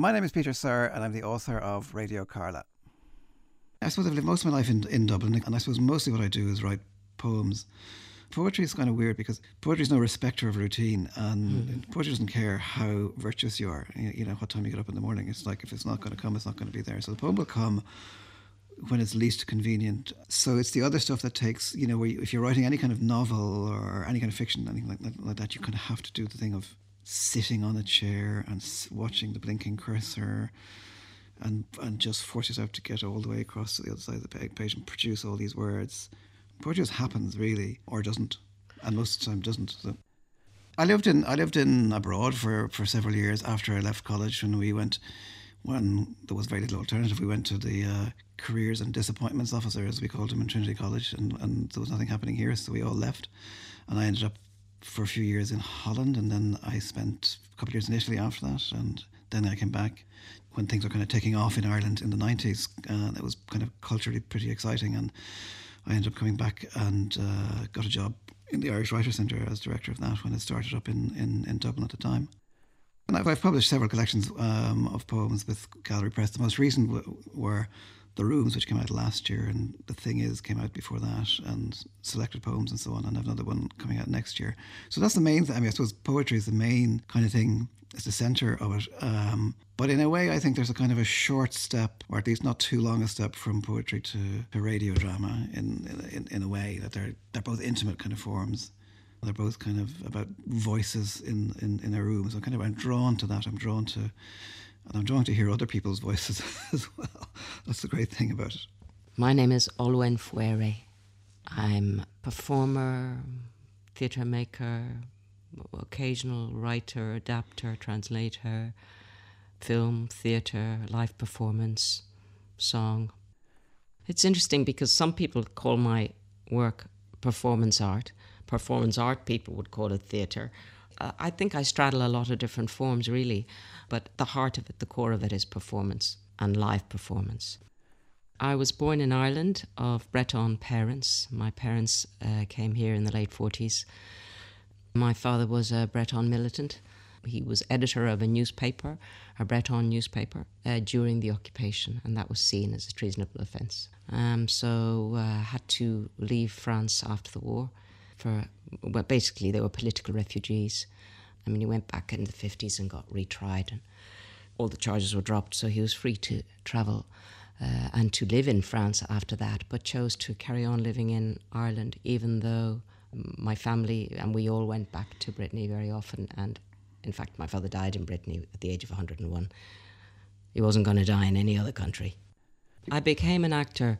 My name is Peter Sirr, and I'm the author of Radio Carla. I suppose I've lived most of my life in, in Dublin, and I suppose mostly what I do is write poems. Poetry is kind of weird because poetry is no respecter of routine, and mm. poetry doesn't care how virtuous you are. You know, what time you get up in the morning. It's like if it's not going to come, it's not going to be there. So the poem will come when it's least convenient. So it's the other stuff that takes, you know, where you, if you're writing any kind of novel or any kind of fiction, anything like that, like that, you kind of have to do the thing of sitting on a chair and watching the blinking cursor and and just force yourself to get all the way across to the other side of the page and produce all these words. Poetry just happens really, or doesn't, and most of the time doesn't. So. I lived in I lived in abroad for, for several years after I left college when we went when there was very little alternative. We went to the uh, careers and disappointments officer, as we called him in Trinity College, and, and there was nothing happening here, so we all left, and I ended up for a few years in Holland, and then I spent a couple of years in Italy after that, and then I came back when things were kind of taking off in Ireland in the 90s. Uh, it was kind of culturally pretty exciting, and I ended up coming back and uh, got a job in the Irish Writer Centre as director of that when it started up in, in, in Dublin at the time. And I've, I've published several collections um, of poems with Gallery Press. The most recent w- were the Rooms, which came out last year, and The Thing Is came out before that, and Selected Poems and so on, and I have another one coming out next year. So that's the main thing. I mean, I suppose poetry is the main kind of thing, it's the centre of it. Um, but in a way, I think there's a kind of a short step, or at least not too long a step from poetry to, to radio drama in, in, in a way that they're, they're both intimate kind of forms. They're both kind of about voices in, in, in a room. So kind of I'm drawn to that. I'm drawn to and I'm drawn to hear other people's voices as well. That's the great thing about it. My name is Olwen Fouéré. I'm performer, theatre maker, occasional writer, adapter, translator, film, theatre, live performance, song. It's interesting because some people call my work performance art. Performance art people would call it theatre. Uh, I think I straddle a lot of different forms, really but the heart of it, the core of it, is performance and live performance. I was born in Ireland of Breton parents. My parents uh, came here in the late 40s. My father was a Breton militant. He was editor of a newspaper, a Breton newspaper, uh, during the occupation, and that was seen as a treasonable offence. Um, so uh, had to leave France after the war for, well, basically, they were political refugees. I mean, he went back in the 50s and got retried, and all the charges were dropped, so he was free to travel uh, and to live in France after that, but chose to carry on living in Ireland, even though my family and we all went back to Brittany very often. And in fact, my father died in Brittany at the age of 101. He wasn't going to die in any other country. I became an actor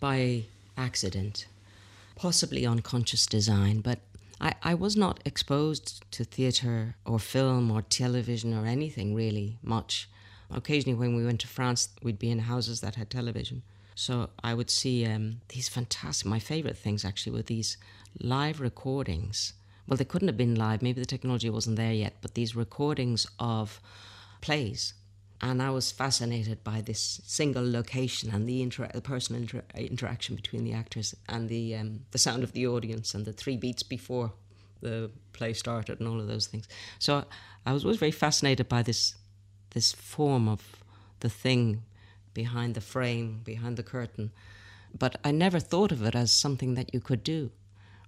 by accident, possibly unconscious design, but I, I was not exposed to theatre or film or television or anything really much. Occasionally, when we went to France, we'd be in houses that had television. So I would see um, these fantastic, my favourite things actually were these live recordings. Well, they couldn't have been live, maybe the technology wasn't there yet, but these recordings of plays and I was fascinated by this single location and the, inter- the personal inter- interaction between the actors and the um, the sound of the audience and the three beats before the play started and all of those things. So I was always very fascinated by this this form of the thing behind the frame, behind the curtain, but I never thought of it as something that you could do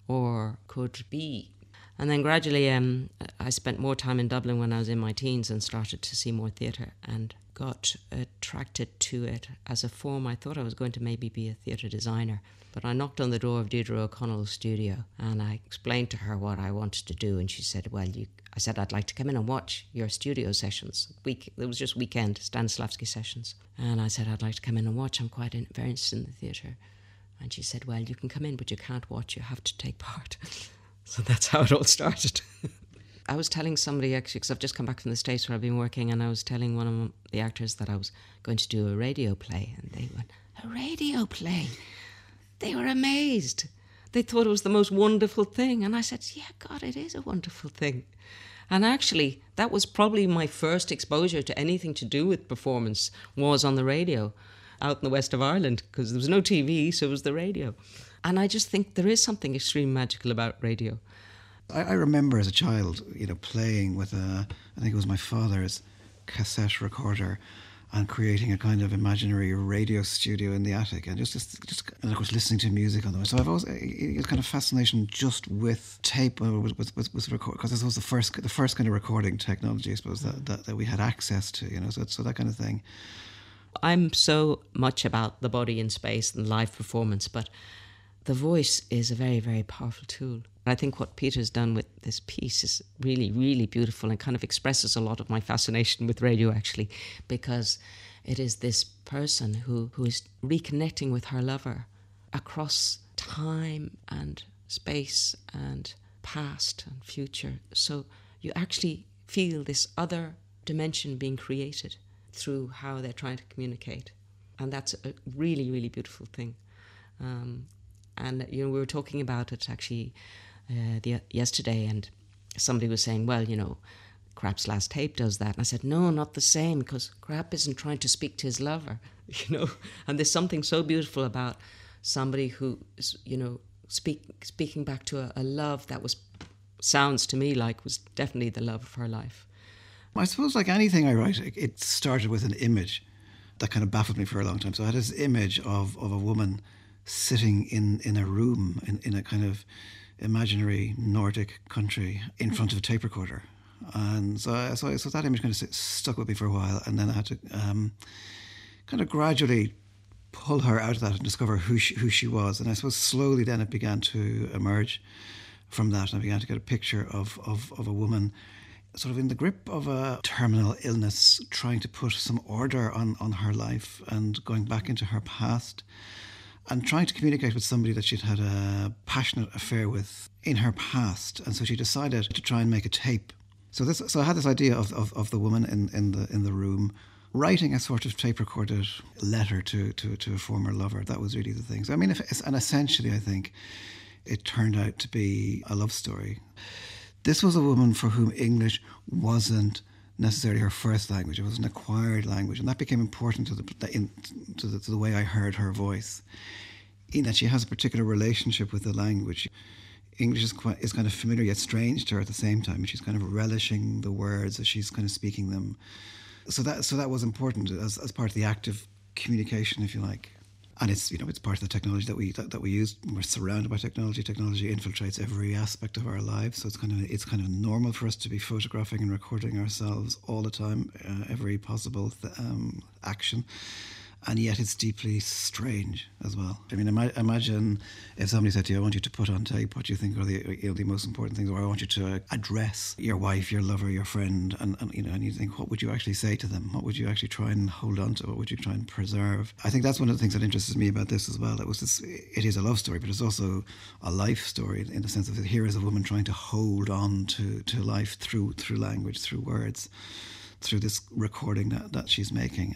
or could be and then gradually, um, I spent more time in Dublin when I was in my teens and started to see more theatre and got attracted to it as a form. I thought I was going to maybe be a theatre designer. But I knocked on the door of Deirdre O'Connell's studio and I explained to her what I wanted to do. And she said, Well, you, I said, I'd like to come in and watch your studio sessions. Week, it was just weekend Stanislavski sessions. And I said, I'd like to come in and watch. I'm quite in, very interested in the theatre. And she said, Well, you can come in, but you can't watch. You have to take part. So that's how it all started. I was telling somebody actually, because I've just come back from the States where I've been working, and I was telling one of the actors that I was going to do a radio play, and they went, A radio play? They were amazed. They thought it was the most wonderful thing. And I said, Yeah, God, it is a wonderful thing. And actually, that was probably my first exposure to anything to do with performance was on the radio out in the west of Ireland because there was no TV, so it was the radio. And I just think there is something extremely magical about radio. I, I remember as a child, you know, playing with a, I think it was my father's cassette recorder and creating a kind of imaginary radio studio in the attic and just just, just and of course listening to music on the way. So I've always it's kind of fascination just with tape uh, with with, with, with record because this was the first the first kind of recording technology I suppose that, that, that we had access to you know so so that kind of thing. I'm so much about the body in space and live performance, but the voice is a very, very powerful tool. I think what Peter's done with this piece is really, really beautiful and kind of expresses a lot of my fascination with radio, actually, because it is this person who, who is reconnecting with her lover across time and space and past and future. So you actually feel this other dimension being created through how they're trying to communicate. And that's a really, really beautiful thing. Um, and you know, we were talking about it actually uh, the, yesterday, and somebody was saying, well, you know, Krapp's last tape does that. And I said, no, not the same, because Krapp isn't trying to speak to his lover, you know. And there's something so beautiful about somebody who, you know, speak, speaking back to a, a love that was sounds to me like was definitely the love of her life. I suppose, like anything I write, it started with an image that kind of baffled me for a long time. So I had this image of, of a woman sitting in, in a room in, in a kind of imaginary Nordic country in front of a tape recorder. And so, so, so that image kind of stuck with me for a while. And then I had to um, kind of gradually pull her out of that and discover who she, who she was. And I suppose slowly then it began to emerge from that. And I began to get a picture of, of, of a woman sort of in the grip of a terminal illness, trying to put some order on, on her life and going back into her past and trying to communicate with somebody that she'd had a passionate affair with in her past. And so she decided to try and make a tape. So this, so I had this idea of, of, of the woman in, in the in the room writing a sort of tape recorded letter to, to, to a former lover. That was really the thing. So I mean, if, and essentially, I think it turned out to be a love story. This was a woman for whom English wasn't necessarily her first language. It was an acquired language, and that became important to the, in, to the, to the way I heard her voice. In that she has a particular relationship with the language. English is quite is kind of familiar yet strange to her at the same time. She's kind of relishing the words as she's kind of speaking them. So that so that was important as, as part of the active communication, if you like and it's you know it's part of the technology that we that, that, we use. We're surrounded by technology. Technology infiltrates every aspect of our lives, so it's kind of it's kind of normal for us to be photographing and recording ourselves all the time, uh, every possible th- um, action and yet it's deeply strange as well. I mean, ima- imagine if somebody said to you, "I want you to put on tape what you think are the you know the most important things," or "I want you to address your wife, your lover, your friend," and, and you know, and you think, what would you actually say to them? What would you actually try and hold on to? What would you try and preserve? I think that's one of the things that interests me about this as well. It was this, it is a love story, but it's also a life story in the sense of here is a woman trying to hold on to to life through through language, through words through this recording that, that she's making.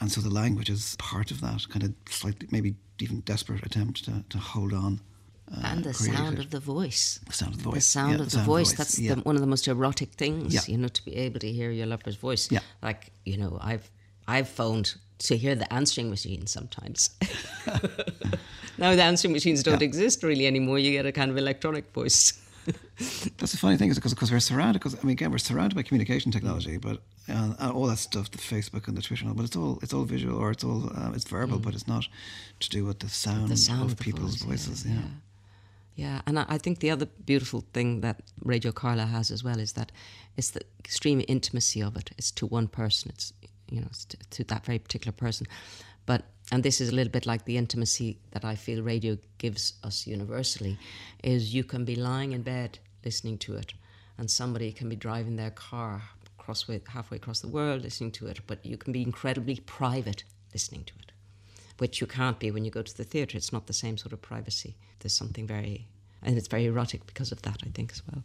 And so the language is part of that kind of slightly, maybe even desperate attempt to, to hold on. Uh, and the sound of the voice. The sound of the voice. The sound yeah, of the, the voice. voice. That's yeah. the, one of the most erotic things, yeah. you know, to be able to hear your lover's voice. Yeah. Like, you know, I've I've phoned to hear the answering machine sometimes. now the answering machines don't exist really anymore. You get a kind of electronic voice. That's the funny thing is because because we're surrounded because I mean again we're surrounded by communication technology, but uh, all that stuff, the Facebook and the Twitter, and all, but it's all it's all visual or it's all uh, it's verbal, mm. but it's not to do with the sound, the sound of, of people's voice, voices. Yeah, yeah. yeah. and I think the other beautiful thing that Radio Carla has as well is that it's the extreme intimacy of it. It's to one person. It's you know it's to, to that very particular person, but and this is a little bit like the intimacy that I feel radio gives us universally, is you can be lying in bed listening to it, and somebody can be driving their car halfway across the world listening to it, but you can be incredibly private listening to it, which you can't be when you go to the theatre. It's not the same sort of privacy. There's something very, and it's very erotic because of that, I think, as well.